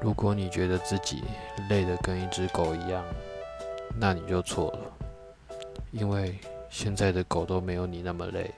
如果你觉得自己累得跟一只狗一样，那你就错了，因为现在的狗都没有你那么累。